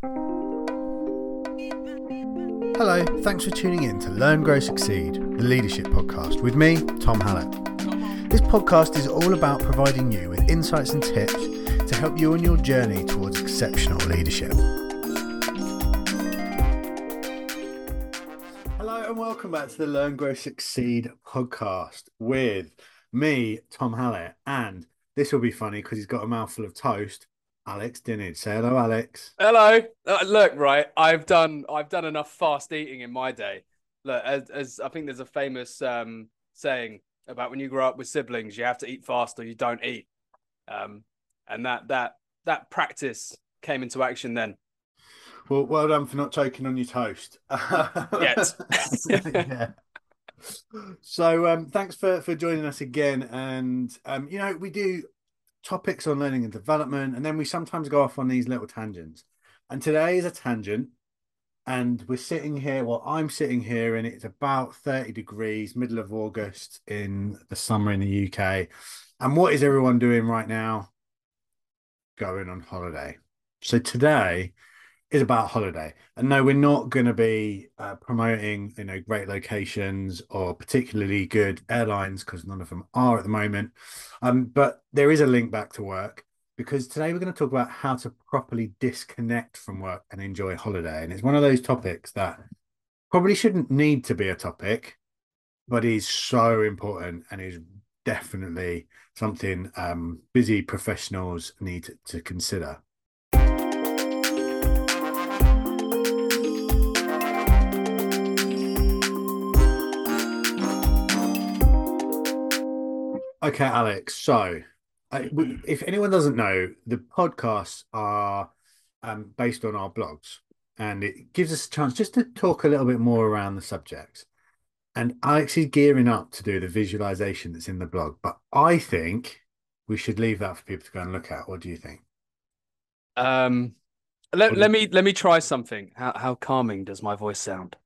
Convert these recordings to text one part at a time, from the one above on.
Hello, thanks for tuning in to Learn, Grow, Succeed, the leadership podcast with me, Tom Hallett. This podcast is all about providing you with insights and tips to help you on your journey towards exceptional leadership. Hello, and welcome back to the Learn, Grow, Succeed podcast with me, Tom Hallett, and this will be funny because he's got a mouthful of toast. Alex Dinard. Say hello, Alex. Hello. Uh, look, right, I've done I've done enough fast eating in my day. Look, as, as I think there's a famous um, saying about when you grow up with siblings, you have to eat fast or you don't eat. Um, and that that that practice came into action then. Well, well done for not choking on your toast. Yet. yeah. So um, thanks for for joining us again, and um, you know we do topics on learning and development, and then we sometimes go off on these little tangents. And today is a tangent, and we're sitting here. Well, I'm sitting here, and it's about 30 degrees, middle of August in the summer in the UK. And what is everyone doing right now? Going on holiday. So today is about holiday. And no, we're not going to be uh, promoting, you know, great locations or particularly good airlines because none of them are at the moment. Um, but there is a link back to work because today we're going to talk about how to properly disconnect from work and enjoy holiday. And it's one of those topics that probably shouldn't need to be a topic, but is so important and is definitely something um, busy professionals need to, to consider. Okay, Alex. So, I, if anyone doesn't know, the podcasts are um, based on our blogs, and it gives us a chance just to talk a little bit more around the subjects. And Alex is gearing up to do the visualization that's in the blog, but I think we should leave that for people to go and look at. What do you think? Um, let, let me let me try something. How how calming does my voice sound?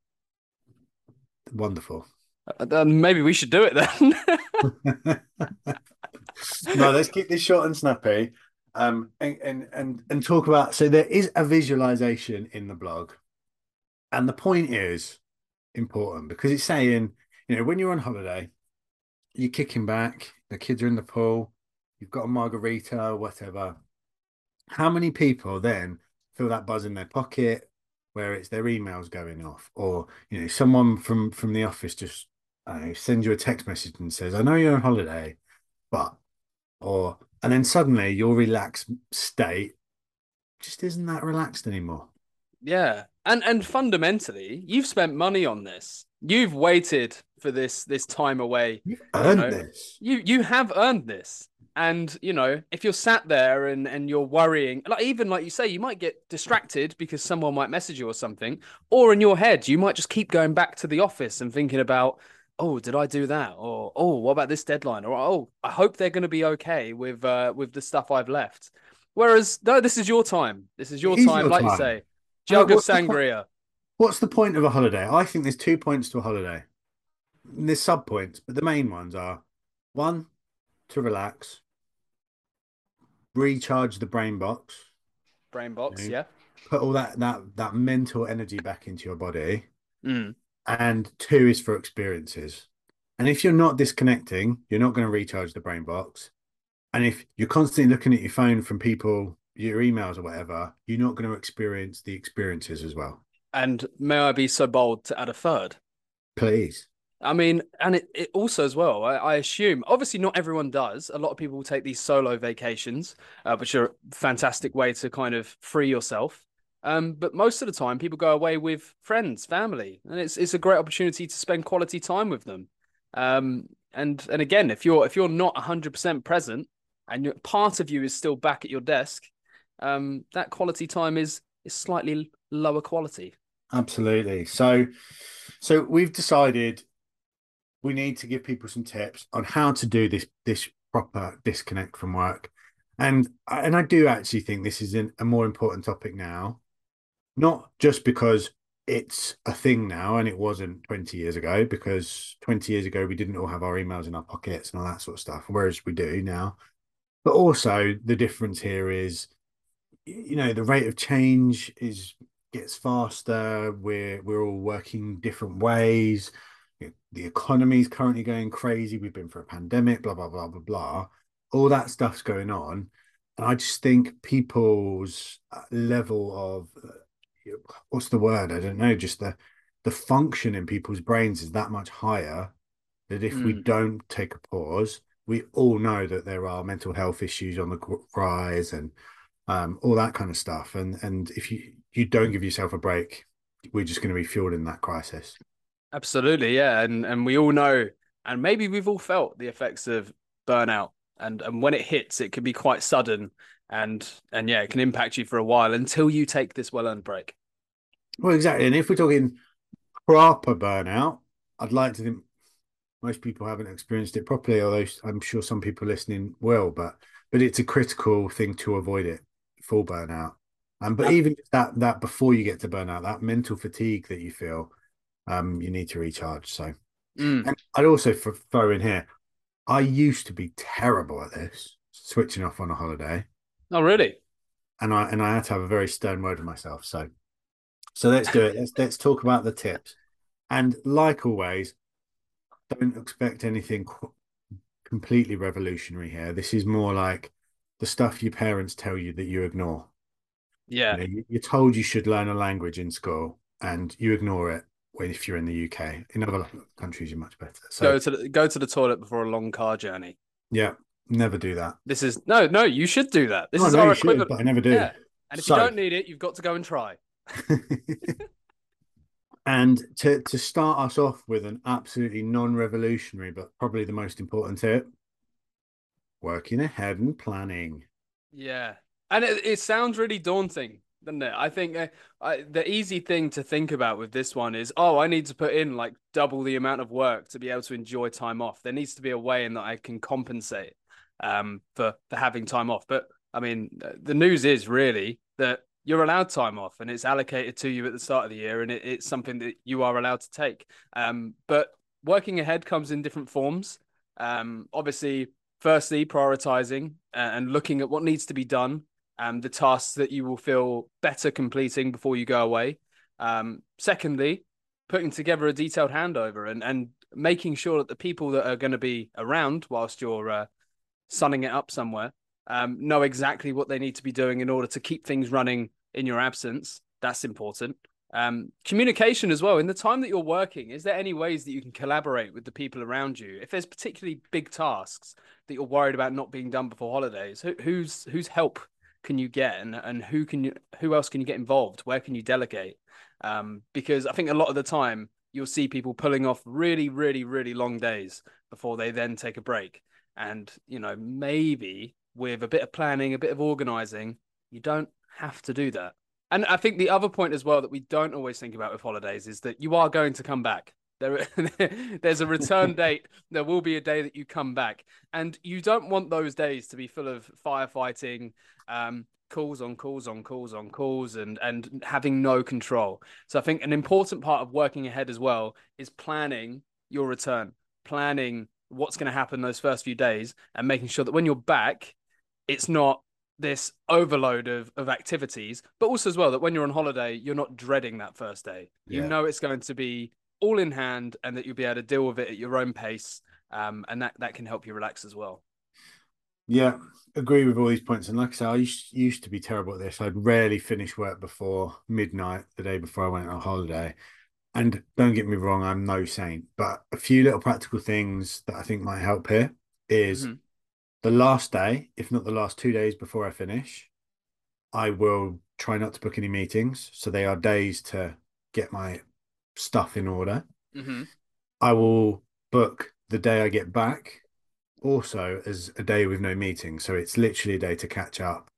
Wonderful. Uh, maybe we should do it then. no, let's keep this short and snappy. Um, and, and and and talk about. So there is a visualization in the blog, and the point is important because it's saying, you know, when you're on holiday, you're kicking back, the kids are in the pool, you've got a margarita whatever. How many people then feel that buzz in their pocket, where it's their emails going off, or you know, someone from from the office just I send you a text message and says, I know you're on holiday, but, or, and then suddenly your relaxed state just isn't that relaxed anymore. Yeah. And, and fundamentally, you've spent money on this. You've waited for this, this time away. You've earned you know? this. You, you have earned this. And, you know, if you're sat there and, and you're worrying, like even like you say, you might get distracted because someone might message you or something, or in your head, you might just keep going back to the office and thinking about, oh, did I do that? Or oh, what about this deadline? Or oh, I hope they're going to be okay with uh, with the stuff I've left. Whereas no, this is your time. This is your is time, your like time. you say. Jug of sangria. What's the point of a holiday? I think there's two points to a holiday. there's sub points, but the main ones are one to relax, recharge the brain box. Brain box, you know, yeah. Put all that that that mental energy back into your body. Mm and two is for experiences. And if you're not disconnecting, you're not going to recharge the brain box. And if you're constantly looking at your phone from people, your emails or whatever, you're not going to experience the experiences as well. And may I be so bold to add a third? Please. I mean, and it, it also as well, I, I, assume, obviously not everyone does. A lot of people will take these solo vacations, uh, which are a fantastic way to kind of free yourself. Um, but most of the time, people go away with friends, family, and it's it's a great opportunity to spend quality time with them. Um, and and again, if you're if you're not hundred percent present, and part of you is still back at your desk, um, that quality time is is slightly lower quality. Absolutely. So, so we've decided we need to give people some tips on how to do this this proper disconnect from work, and and I do actually think this is a more important topic now not just because it's a thing now and it wasn't 20 years ago because 20 years ago we didn't all have our emails in our pockets and all that sort of stuff whereas we do now but also the difference here is you know the rate of change is gets faster. We're we're all working different ways. The economy is currently going crazy. We've been through a pandemic. Blah blah blah blah blah. All that stuff's going on, and I just think people's uh, level of uh, what's the word? I don't know. Just the the function in people's brains is that much higher that if mm. we hmm. don't take a pause, we all know that there are mental health issues on the rise and um, all that kind of stuff. And and if you you don't give yourself a break, we're just going to be fueled in that crisis. Absolutely, yeah, and and we all know, and maybe we've all felt the effects of burnout, and and when it hits, it can be quite sudden, and and yeah, it can impact you for a while until you take this well earned break. Well, exactly, and if we're talking proper burnout, I'd like to think most people haven't experienced it properly, although I'm sure some people listening will. But but it's a critical thing to avoid it full burnout. Um, but even that that before you get to burnout, that mental fatigue that you feel, um, you need to recharge. So, mm. and I'd also throw in here, I used to be terrible at this, switching off on a holiday. Oh, really? And I and I had to have a very stern word with myself. So, so let's do it. let's let's talk about the tips. And like always, don't expect anything completely revolutionary here. This is more like the stuff your parents tell you that you ignore. Yeah. You know, you're told you should learn a language in school and you ignore it when if you're in the UK. In other countries, you're much better. So go to the, go to the toilet before a long car journey. Yeah, never do that. This is no, no. You should do that. This is our equivalent, should, but I never do. Yeah. And if so, you don't need it, you've got to go and try. And to to start us off with an absolutely non-revolutionary, but probably the most important tip: working ahead and planning. Yeah, and it, it sounds really daunting, doesn't it? I think uh, I, the easy thing to think about with this one is, oh, I need to put in like double the amount of work to be able to enjoy time off. There needs to be a way in that I can compensate um, for for having time off. But I mean, the news is really that you're allowed time off and it's allocated to you at the start of the year and it, it's something that you are allowed to take. Um, but working ahead comes in different forms. Um, obviously firstly prioritizing and looking at what needs to be done and the tasks that you will feel better completing before you go away. Um, secondly putting together a detailed handover and, and making sure that the people that are going to be around whilst you're uh, sunning it up somewhere um, know exactly what they need to be doing in order to keep things running in your absence. That's important. Um, communication as well. In the time that you're working, is there any ways that you can collaborate with the people around you? If there's particularly big tasks that you're worried about not being done before holidays, who, whose whose help can you get, and and who can you who else can you get involved? Where can you delegate? Um, because I think a lot of the time you'll see people pulling off really, really, really long days before they then take a break. And you know maybe with a bit of planning, a bit of organizing, you don't have to do that. And I think the other point as well that we don't always think about with holidays is that you are going to come back. There, there's a return date. There will be a day that you come back, and you don't want those days to be full of firefighting, um, calls on calls on calls on calls, and and having no control. So I think an important part of working ahead as well is planning your return, planning what's going to happen those first few days, and making sure that when you're back, it's not this overload of, of activities, but also as well that when you're on holiday, you're not dreading that first day. You know it's going to be all in hand and that you'll be able to deal with it at your own pace. Um, and that, that can help you relax as well. Yeah, agree with all these points. And like I said, I used, used to be terrible at this. I'd rarely finish work before midnight the day before I went on holiday. And don't get me wrong, I'm no saint, but a few little practical things that I think might help here is mm-hmm the last day, if not the last two days before I finish, I will try not to book any meetings. So they are days to get my stuff in order. Mm-hmm. I will book the day I get back also as a day with no meetings. So it's literally a day to catch up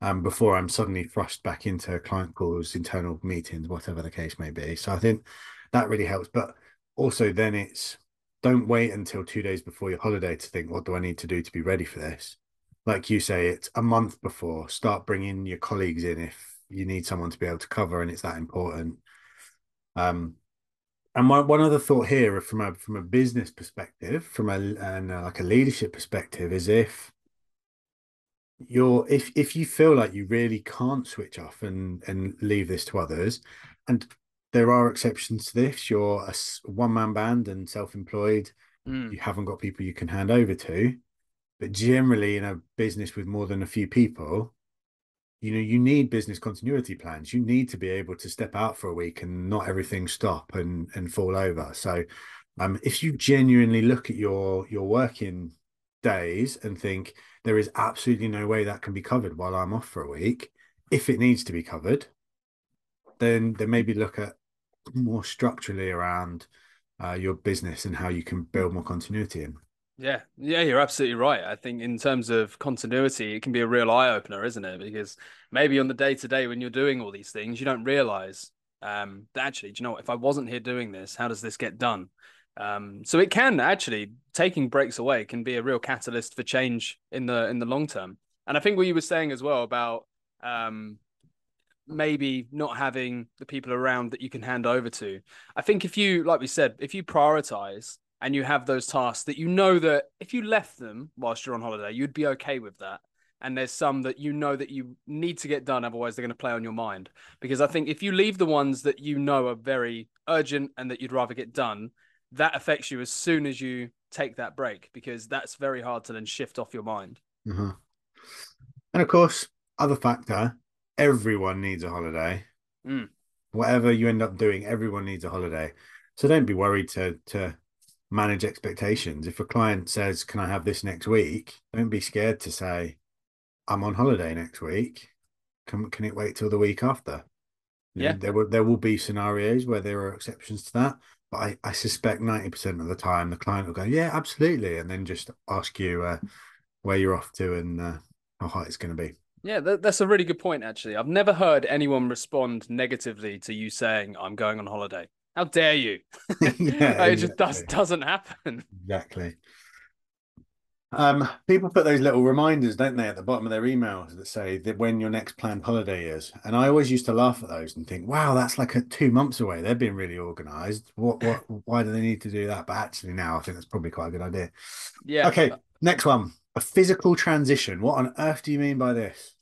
um, before I'm suddenly thrust back into client calls, internal meetings, whatever the case may be. So I think that really helps. But also then it's don't wait until two days before your holiday to think, what do I need to do to be ready for this? Like you say, it's a month before. Start bringing your colleagues in if you need someone to be able to cover, and it's that important. Um, and one, one other thought here, from a from a business perspective, from a and uh, like a leadership perspective, is if you're if if you feel like you really can't switch off and and leave this to others, and there are exceptions to this. You're a one man band and self employed. Mm. You haven't got people you can hand over to, but generally in a business with more than a few people, you know you need business continuity plans you need to be able to step out for a week and not everything stop and and fall over so um if you genuinely look at your your working days and think there is absolutely no way that can be covered while i'm off for a week if it needs to be covered then then maybe look at more structurally around uh, your business and how you can build more continuity in yeah, yeah, you're absolutely right. I think in terms of continuity, it can be a real eye opener, isn't it? Because maybe on the day to day when you're doing all these things, you don't realize um, that actually, do you know what? If I wasn't here doing this, how does this get done? Um, so it can actually taking breaks away can be a real catalyst for change in the in the long term. And I think what you were saying as well about um, maybe not having the people around that you can hand over to. I think if you, like we said, if you prioritize and you have those tasks that you know that if you left them whilst you're on holiday, you'd be okay with that. And there's some that you know that you need to get done, otherwise they're going to play on your mind. Because I think if you leave the ones that you know are very urgent and that you'd rather get done, that affects you as soon as you take that break, because that's very hard to then shift off your mind. Mm-hmm. And of course, other factor, everyone needs a holiday. Mm. Whatever you end up doing, everyone needs a holiday. So don't be worried to to manage expectations. If a client says, "Can I have this next week?" Don't be scared to say, "I'm on holiday next week. Can can it wait till the week after?" You yeah, know, there will there will be scenarios where there are exceptions to that, but I, I suspect ninety percent of the time the client will go, "Yeah, absolutely," and then just ask you uh, where you're off to and uh, how hot it's going to be. Yeah, that, that's a really good point. Actually, I've never heard anyone respond negatively to you saying, "I'm going on holiday." How dare you? yeah, it just does doesn't happen. Exactly. Um, people put those little reminders, don't they, at the bottom of their emails that say that when your next planned holiday is. And I always used to laugh at those and think, wow, that's like a two months away. They've been really organized. What what why do they need to do that? But actually now I think that's probably quite a good idea. Yeah. Okay, next one. A physical transition. What on earth do you mean by this?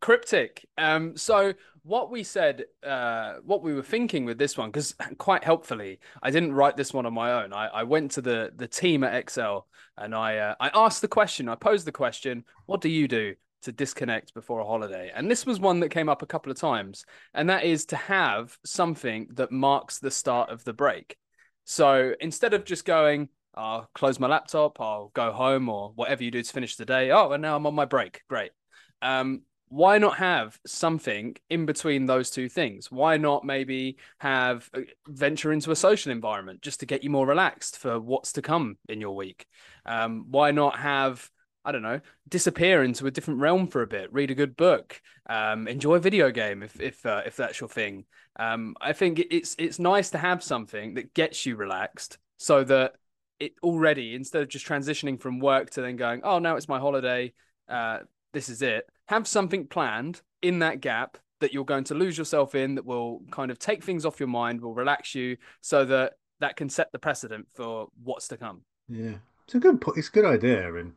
Cryptic. Um, so what we said, uh, what we were thinking with this one, because quite helpfully, I didn't write this one on my own. I, I went to the the team at Excel and I uh, I asked the question. I posed the question: What do you do to disconnect before a holiday? And this was one that came up a couple of times, and that is to have something that marks the start of the break. So instead of just going, I'll close my laptop, I'll go home, or whatever you do to finish the day. Oh, and now I'm on my break. Great. Um, why not have something in between those two things? Why not maybe have uh, venture into a social environment just to get you more relaxed for what's to come in your week? Um, why not have I don't know, disappear into a different realm for a bit, read a good book, um, enjoy a video game if if uh, if that's your thing. Um, I think it's it's nice to have something that gets you relaxed, so that it already instead of just transitioning from work to then going, oh, now it's my holiday, uh, this is it have something planned in that gap that you're going to lose yourself in that will kind of take things off your mind, will relax you so that that can set the precedent for what's to come. Yeah. It's a good it's a good idea and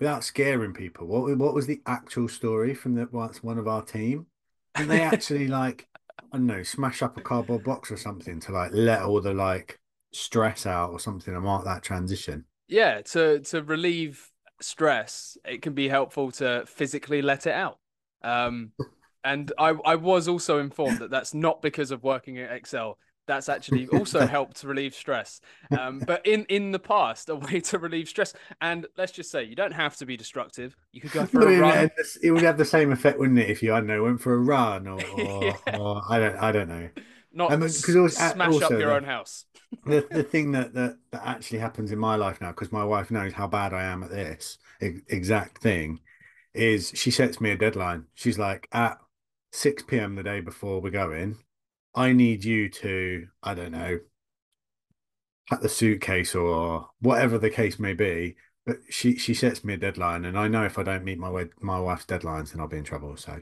without scaring people, what what was the actual story from the one of our team? And they actually like I don't know, smash up a cardboard box or something to like let all the like stress out or something and mark that transition. Yeah, to to relieve stress, it can be helpful to physically let it out. Um, and I, I was also informed that that's not because of working at Excel. That's actually also helped relieve stress. Um, but in in the past, a way to relieve stress, and let's just say you don't have to be destructive. You could go for a run. It would have the same effect, wouldn't it, if you I don't know went for a run or, or, yeah. or I don't I don't know. Not because um, smash also, up your own house the the thing that, that that actually happens in my life now, because my wife knows how bad I am at this exact thing, is she sets me a deadline. She's like, at 6 p.m. the day before we're going, I need you to, I don't know, pack the suitcase or whatever the case may be. But she she sets me a deadline, and I know if I don't meet my my wife's deadlines, then I'll be in trouble. So,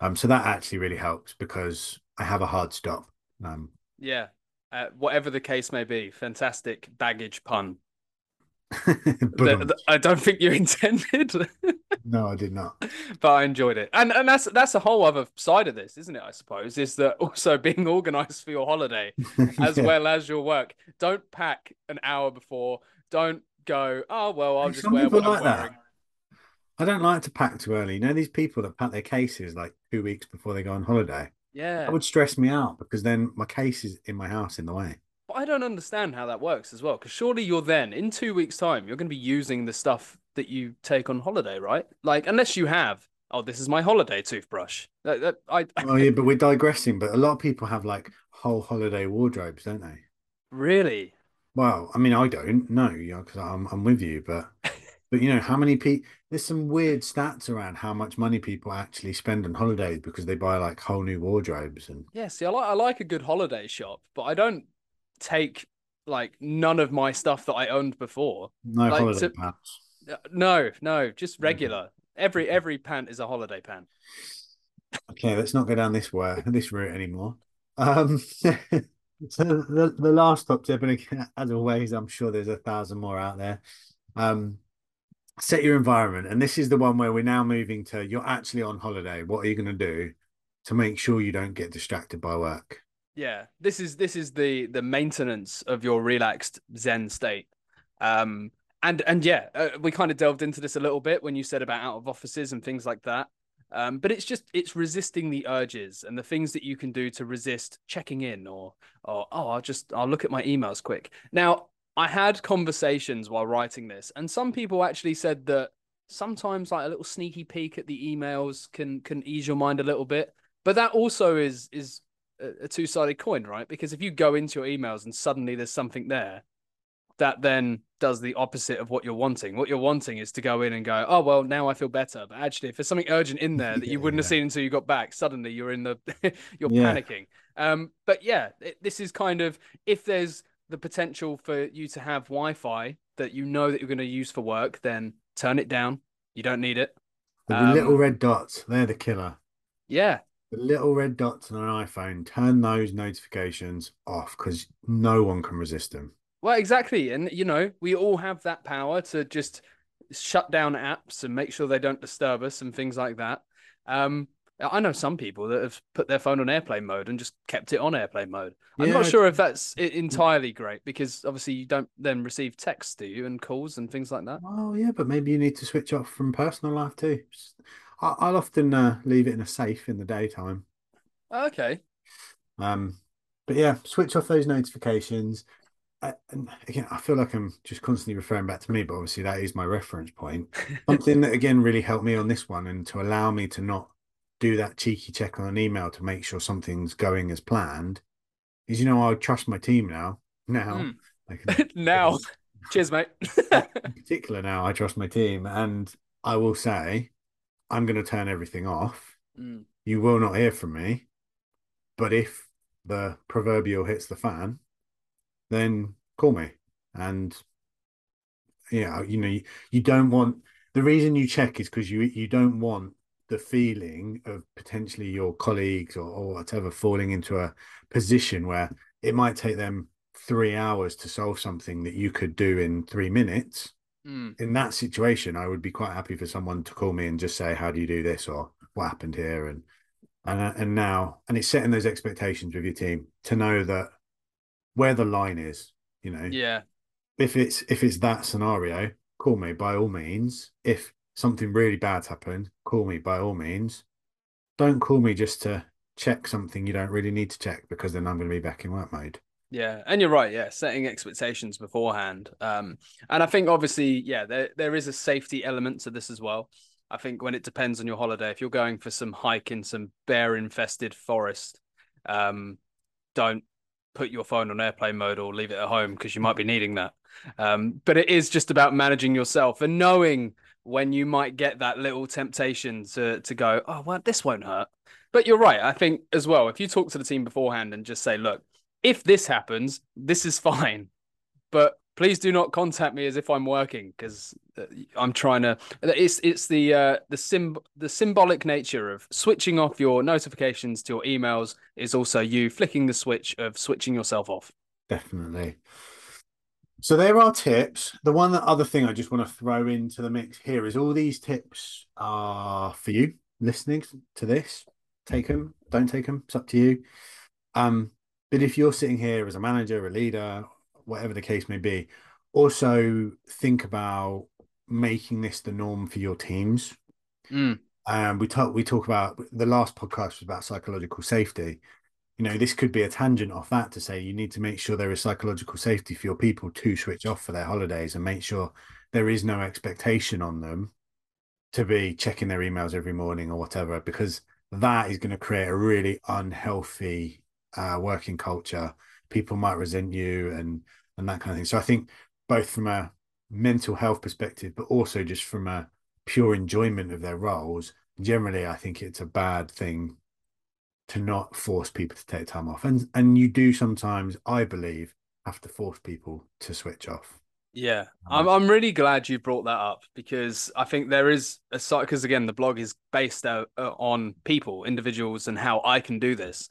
um, so that actually really helps because I have a hard stop. Um, yeah, uh, whatever the case may be. Fantastic baggage pun. that, I don't think you intended. no, I did not. But I enjoyed it, and and that's that's a whole other side of this, isn't it? I suppose is that also being organised for your holiday as yeah. well as your work. Don't pack an hour before. Don't go. Oh well, I'll just wear what like I'm wearing. That. I don't like to pack too early. You know these people that pack their cases like two weeks before they go on holiday. Yeah, that would stress me out because then my case is in my house in the way. But I don't understand how that works as well. Because surely you're then in two weeks' time, you're going to be using the stuff that you take on holiday, right? Like unless you have, oh, this is my holiday toothbrush. That, that, I. Oh yeah, but we're digressing. But a lot of people have like whole holiday wardrobes, don't they? Really? Well, I mean, I don't know, you know, because I'm I'm with you, but but you know, how many people? There's some weird stats around how much money people actually spend on holidays because they buy like whole new wardrobes and. Yeah, see, I like I like a good holiday shop, but I don't take like none of my stuff that I owned before. No like, holiday to... pants. No, no, just regular. Every every pant is a holiday pant. Okay, let's not go down this way this route anymore. Um, so the the last top tip, and as always, I'm sure there's a thousand more out there. Um, set your environment, and this is the one where we're now moving to. You're actually on holiday. What are you going to do to make sure you don't get distracted by work? Yeah, this is this is the the maintenance of your relaxed Zen state. Um, and and yeah, uh, we kind of delved into this a little bit when you said about out of offices and things like that. Um, but it's just it's resisting the urges and the things that you can do to resist checking in or or oh I'll just I'll look at my emails quick. Now I had conversations while writing this, and some people actually said that sometimes like a little sneaky peek at the emails can can ease your mind a little bit. But that also is is a, two sided coin, right? Because if you go into your emails and suddenly there's something there, that then does the opposite of what you're wanting. What you're wanting is to go in and go, oh well, now I feel better. But actually, if there's something urgent in there that you wouldn't yeah. have seen until you got back, suddenly you're in the you're yeah. panicking. Um, but yeah, it, this is kind of if there's the potential for you to have Wi-Fi that you know that you're going to use for work, then turn it down. You don't need it. The um, little red dots, they're the killer. Yeah, the little red dots on an iPhone, turn those notifications off because no one can resist them. Well, exactly. And, you know, we all have that power to just shut down apps and make sure they don't disturb us and things like that. Um, I know some people that have put their phone on airplane mode and just kept it on airplane mode. I'm yeah. not sure if that's entirely great because obviously you don't then receive texts, do you, and calls and things like that. Oh yeah, but maybe you need to switch off from personal life too. I'll often uh, leave it in a safe in the daytime. Okay. Um, but yeah, switch off those notifications. I, and again, I feel like I'm just constantly referring back to me, but obviously that is my reference point. Something that again really helped me on this one, and to allow me to not do that cheeky check on an email to make sure something's going as planned, is you know I trust my team now. Now, mm. now, cheers, mate. in particular, now I trust my team, and I will say I'm going to turn everything off. Mm. You will not hear from me. But if the proverbial hits the fan, then call me. And yeah, you know, you, you don't want the reason you check is because you you don't want the feeling of potentially your colleagues or, or whatever falling into a position where it might take them three hours to solve something that you could do in three minutes Mm. In that situation, I would be quite happy for someone to call me and just say, "How do you do this?" or "What happened here?" and and uh, and now, and it's setting those expectations with your team to know that where the line is. You know, yeah. If it's if it's that scenario, call me by all means. If something really bad's happened, call me by all means. Don't call me just to check something you don't really need to check because then I'm going to be back in work mode. Yeah, and you're right. Yeah, setting expectations beforehand. Um, and I think obviously, yeah, there there is a safety element to this as well. I think when it depends on your holiday, if you're going for some hike in some bear infested forest, um, don't put your phone on airplane mode or leave it at home because you might be needing that. Um, but it is just about managing yourself and knowing when you might get that little temptation to to go, oh well, this won't hurt. But you're right. I think as well, if you talk to the team beforehand and just say, look, if this happens, this is fine. But please do not contact me as if I'm working because uh, I'm trying to. It's it's the uh, the sim the symbolic nature of switching off your notifications to your emails is also you flicking the switch of switching yourself off. Definitely. So there are tips. The one other thing I just want to throw into the mix here is all these tips are for you listening to this. Take them, don't take them. It's up to you. Um, but if you're sitting here as a manager, a leader, whatever the case may be, also think about making this the norm for your teams. Mm. Um, we talk we talk about the last podcast was about psychological safety. You know, this could be a tangent off that to say you need to make sure there is psychological safety for your people to switch off for their holidays and make sure there is no expectation on them to be checking their emails every morning or whatever, because that is going to create a really unhealthy uh, working culture. People might resent you and and that kind of thing. So I think both from a mental health perspective, but also just from a pure enjoyment of their roles, generally, I think it's a bad thing to not force people to take time off. And and you do sometimes, I believe, have to force people to switch off. Yeah, um, I'm I'm really glad you brought that up because I think there is a site because again the blog is based out, uh, on people, individuals, and how I can do this.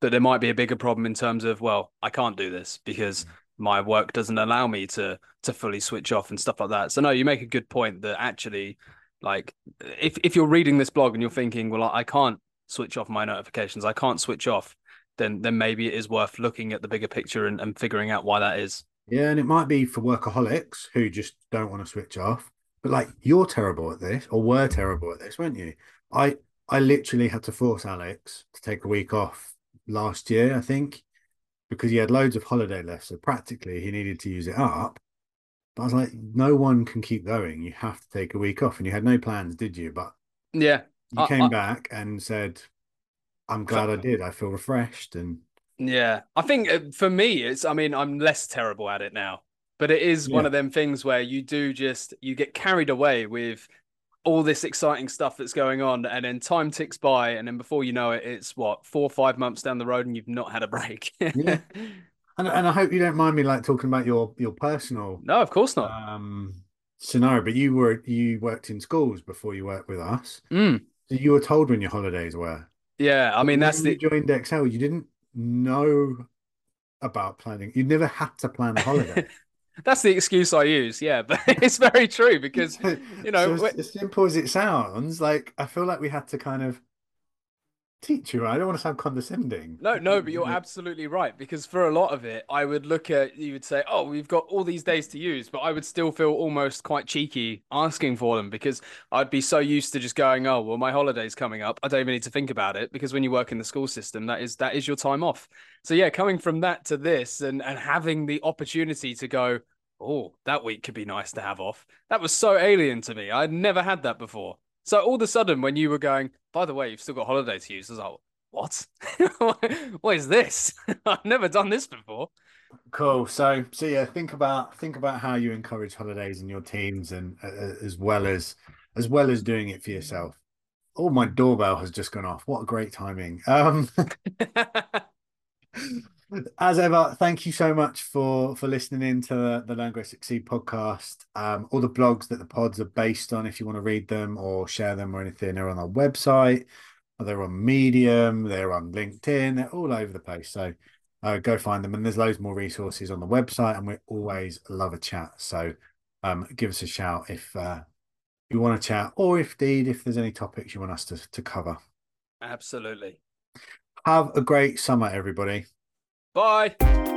But there might be a bigger problem in terms of well, I can't do this because mm. my work doesn't allow me to to fully switch off and stuff like that. So no, you make a good point that actually, like, if if you're reading this blog and you're thinking, well, I can't switch off my notifications, I can't switch off, then then maybe it is worth looking at the bigger picture and, and figuring out why that is. Yeah, and it might be for workaholics who just don't want to switch off. But like you're terrible at this, or were terrible at this, weren't you? I I literally had to force Alex to take a week off last year, I think, because he had loads of holiday left. So practically he needed to use it up. But I was like, no one can keep going. You have to take a week off. And you had no plans, did you? But yeah, you I, came I, back and said, I'm glad I did. I feel refreshed. And yeah, I think uh, for me, it's, I mean, I'm less terrible at it now, but it is yeah. one of them things where you do just, you get carried away with all this exciting stuff that's going on and then time ticks by and then before you know it it's what four or five months down the road and you've not had a break yeah and, and i hope you don't mind me like talking about your your personal no of course not um scenario but you were you worked in schools before you worked with us mm. So you were told when your holidays were yeah i mean that's the you joined excel you didn't know about planning you never had to plan a holiday That's the excuse I use. Yeah, but it's very true because you know, so as, as simple as it sounds, like I feel like we had to kind of teach you. I don't want to sound condescending. No, no, but you're absolutely right because for a lot of it, I would look at you would say, "Oh, we've got all these days to use," but I would still feel almost quite cheeky asking for them because I'd be so used to just going, "Oh, well, my holiday's coming up. I don't even need to think about it." Because when you work in the school system, that is that is your time off. So yeah, coming from that to this and and having the opportunity to go, "Oh, that week could be nice to have off." That was so alien to me. I'd never had that before. So all of a sudden, when you were going, by the way, you've still got holiday to use, I was like, what? what is this? I've never done this before. Cool. So, so yeah, think about think about how you encourage holidays in your teams, and uh, uh, as well as as well as doing it for yourself. Oh, my doorbell has just gone off. What a great timing. Um, as ever, thank you so much for for listening in to the, the Learn Grow Succeed podcast. Um, all the blogs that the pods are based on, if you want to read them or share them or anything, they're on our website. They're on Medium. They're on LinkedIn. They're all over the place. So uh, go find them. And there's loads more resources on the website. And we always love a chat. So um, give us a shout if uh, you want to chat, or if indeed if there's any topics you want us to to cover. Absolutely. Have a great summer, everybody. Bye.